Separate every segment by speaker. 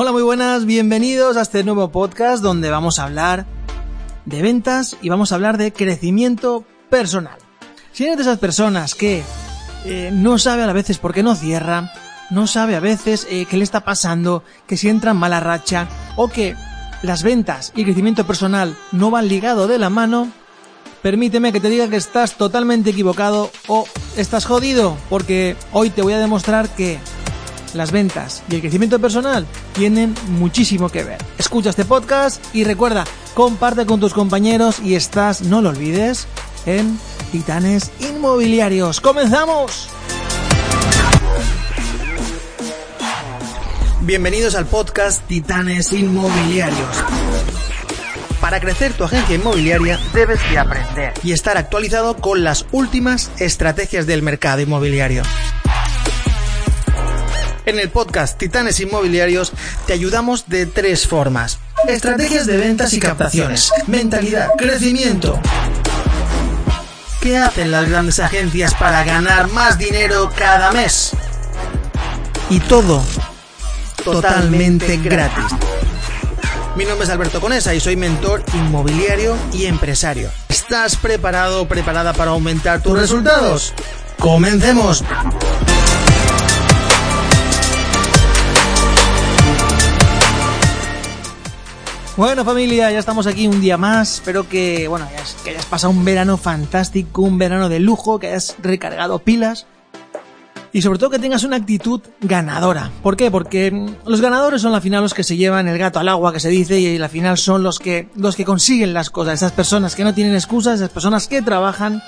Speaker 1: Hola, muy buenas, bienvenidos a este nuevo podcast donde vamos a hablar de ventas y vamos a hablar de crecimiento personal. Si eres de esas personas que eh, no sabe a veces por qué no cierra, no sabe a veces eh, qué le está pasando, que si entra en mala racha o que las ventas y crecimiento personal no van ligado de la mano, permíteme que te diga que estás totalmente equivocado o estás jodido, porque hoy te voy a demostrar que las ventas y el crecimiento personal tienen muchísimo que ver. Escucha este podcast y recuerda, comparte con tus compañeros y estás, no lo olvides, en Titanes Inmobiliarios. ¡Comenzamos! Bienvenidos al podcast Titanes Inmobiliarios. Para crecer tu agencia inmobiliaria debes de aprender y estar actualizado con las últimas estrategias del mercado inmobiliario. En el podcast Titanes Inmobiliarios te ayudamos de tres formas. Estrategias de ventas y captaciones, mentalidad, crecimiento. ¿Qué hacen las grandes agencias para ganar más dinero cada mes? Y todo totalmente gratis. Mi nombre es Alberto Conesa y soy mentor inmobiliario y empresario. ¿Estás preparado o preparada para aumentar tus resultados? ¡Comencemos! Bueno familia, ya estamos aquí un día más. Espero que, bueno, que hayas pasado un verano fantástico, un verano de lujo, que hayas recargado pilas y sobre todo que tengas una actitud ganadora. ¿Por qué? Porque mm, los ganadores son la final los que se llevan el gato al agua, que se dice, y la final son los que, los que consiguen las cosas. Esas personas que no tienen excusas, esas personas que trabajan,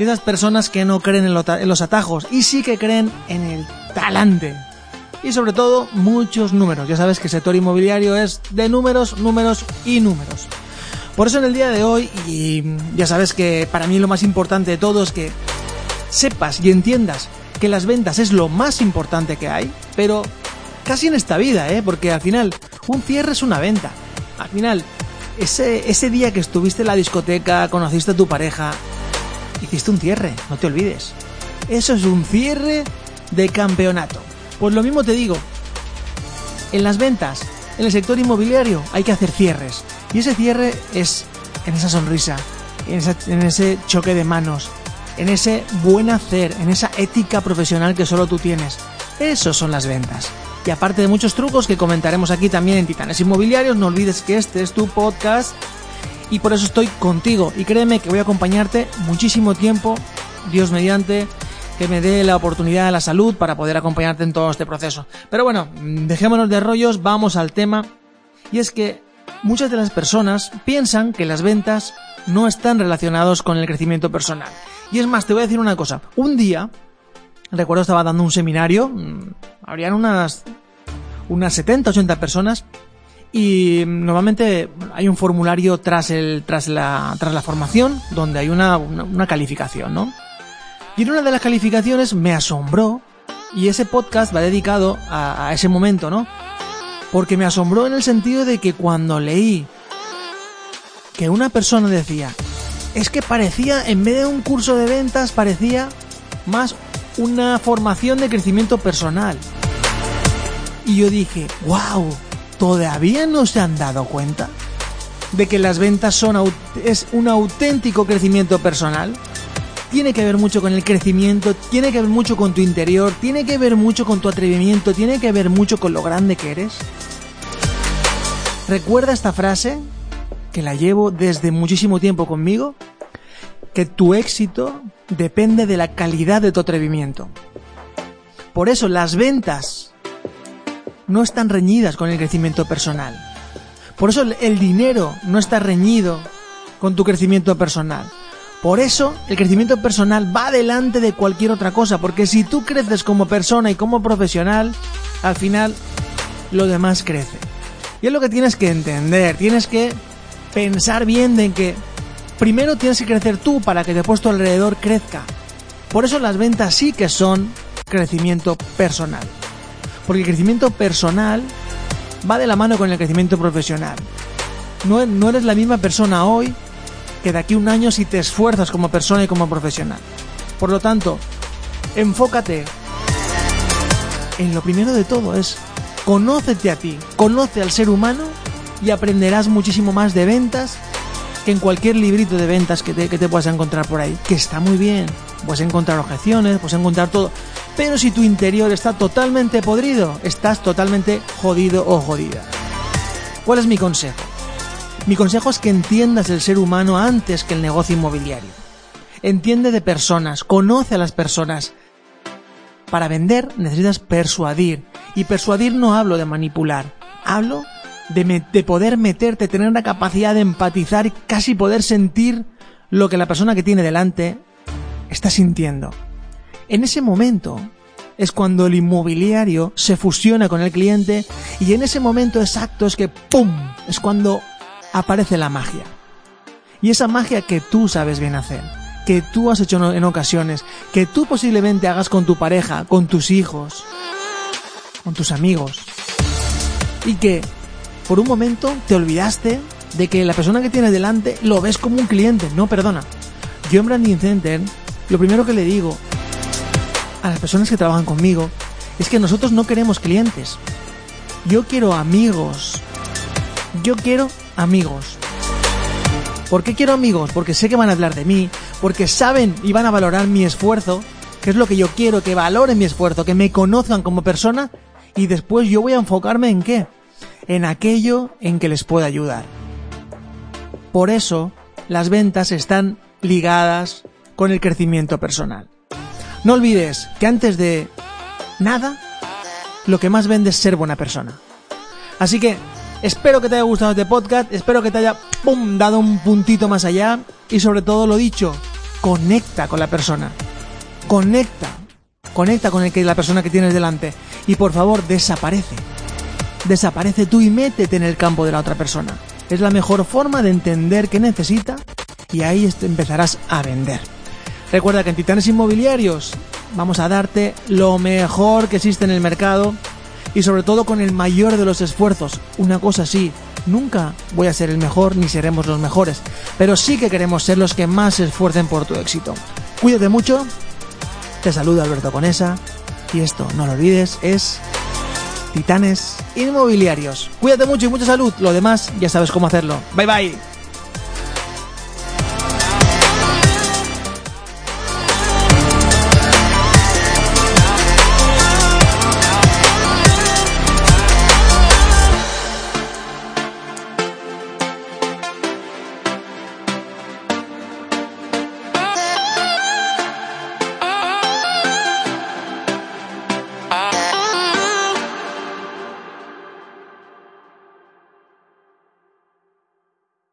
Speaker 1: esas personas que no creen en los atajos y sí que creen en el talante y sobre todo muchos números. Ya sabes que el sector inmobiliario es de números, números y números. Por eso en el día de hoy, y ya sabes que para mí lo más importante de todo es que sepas y entiendas que las ventas es lo más importante que hay, pero casi en esta vida, ¿eh? Porque al final un cierre es una venta. Al final, ese, ese día que estuviste en la discoteca, conociste a tu pareja, hiciste un cierre, no te olvides. Eso es un cierre de campeonato. Pues lo mismo te digo, en las ventas, en el sector inmobiliario hay que hacer cierres. Y ese cierre es en esa sonrisa, en, ese choque de manos, en ese buen hacer, en esa ética profesional que solo tú tienes. Esos son las ventas. Y aparte de muchos trucos que comentaremos aquí también en Titanes Inmobiliarios, no olvides que este es tu podcast y por eso estoy contigo. Y créeme que voy a acompañarte muchísimo tiempo, Dios mediante, que me dé la oportunidad de la salud para poder acompañarte en todo este proceso. Pero bueno, dejémonos de rollos, vamos al tema. Y es que muchas de las personas piensan que las ventas no están relacionados con el crecimiento personal. Y es más, te voy a decir una cosa. Un día, recuerdo estaba dando un seminario, mm, habrían unas, unas 70, 80 personas, y normalmente hay un formulario tras, el, tras, la, tras la formación donde hay una, una calificación, ¿no? Y una de las calificaciones me asombró, y ese podcast va dedicado a, ese momento, ¿no? Porque me asombró en el sentido de que cuando leí que una persona decía, es que parecía, en vez de un curso de ventas, parecía más una formación de crecimiento personal. Y yo dije, wow, ¿todavía no se han dado cuenta de que las ventas son es un auténtico crecimiento personal? Tiene que ver mucho con el crecimiento, tiene que ver mucho con tu interior, tiene que ver mucho con tu atrevimiento, tiene que ver mucho con lo grande que eres. Recuerda esta frase, que la llevo desde muchísimo tiempo conmigo, que tu éxito depende de la calidad de tu atrevimiento. Por eso las ventas no están reñidas con el crecimiento personal. Por eso el dinero no está reñido con tu crecimiento personal. Por eso el crecimiento personal va delante de cualquier otra cosa, porque si tú creces como persona y como profesional, al final lo demás crece. Y es lo que tienes que entender, tienes que pensar bien de que primero tienes que crecer tú para que después tu alrededor crezca. Por eso las ventas sí que son crecimiento personal. Porque el crecimiento personal va de la mano con el crecimiento profesional. No eres la misma persona hoy que de aquí un año si te esfuerzas como persona y como profesional. Por lo tanto, enfócate en lo primero de todo, es conócete a ti, conoce al ser humano y aprenderás muchísimo más de ventas que en cualquier librito de ventas que te, que te puedas encontrar por ahí, que está muy bien, puedes encontrar objeciones, puedes encontrar todo, pero si tu interior está totalmente podrido, estás totalmente jodido o jodida. ¿Cuál es mi consejo? Mi consejo es que entiendas el ser humano antes que el negocio inmobiliario. Entiende de personas, conoce a las personas. Para vender necesitas persuadir. Y persuadir no hablo de manipular, hablo de, de poder meterte, tener la capacidad de empatizar y casi poder sentir lo que la persona que tiene delante está sintiendo. En ese momento es cuando el inmobiliario se fusiona con el cliente y en ese momento exacto es que ¡pum! es cuando aparece la magia. Y esa magia que tú sabes bien hacer, que tú has hecho en ocasiones, que tú posiblemente hagas con tu pareja, con tus hijos, con tus amigos, y que por un momento te olvidaste de que la persona que tienes delante lo ves como un cliente. No, perdona. Yo en Branding Center, lo primero que le digo a las personas que trabajan conmigo es que nosotros no queremos clientes. Yo quiero amigos. Yo quiero amigos. ¿Por qué quiero amigos? Porque sé que van a hablar de mí, porque saben y van a valorar mi esfuerzo, que es lo que yo quiero, que valoren mi esfuerzo, que me conozcan como persona y después yo voy a enfocarme en qué? En aquello en que les pueda ayudar. Por eso, las ventas están ligadas con el crecimiento personal. No olvides que antes de nada, lo que más vende es ser buena persona. Así que Espero que te haya gustado este podcast, espero que te haya dado un puntito más allá y sobre todo lo dicho, conecta con la persona. Conecta. Conecta con el que, la persona que tienes delante. Y por favor, desaparece. Desaparece tú y métete en el campo de la otra persona. Es la mejor forma de entender qué necesita y ahí empezarás a vender. Recuerda que en Titanes Inmobiliarios vamos a darte lo mejor que existe en el mercado y sobre todo con el mayor de los esfuerzos. Una cosa sí, nunca voy a ser el mejor ni seremos los mejores, pero sí que queremos ser los que más se esfuercen por tu éxito. Cuídate mucho, te saluda Alberto Conesa y esto, no lo olvides, es Titanes Inmobiliarios. Cuídate mucho y mucha salud, lo demás ya sabes cómo hacerlo. Bye bye.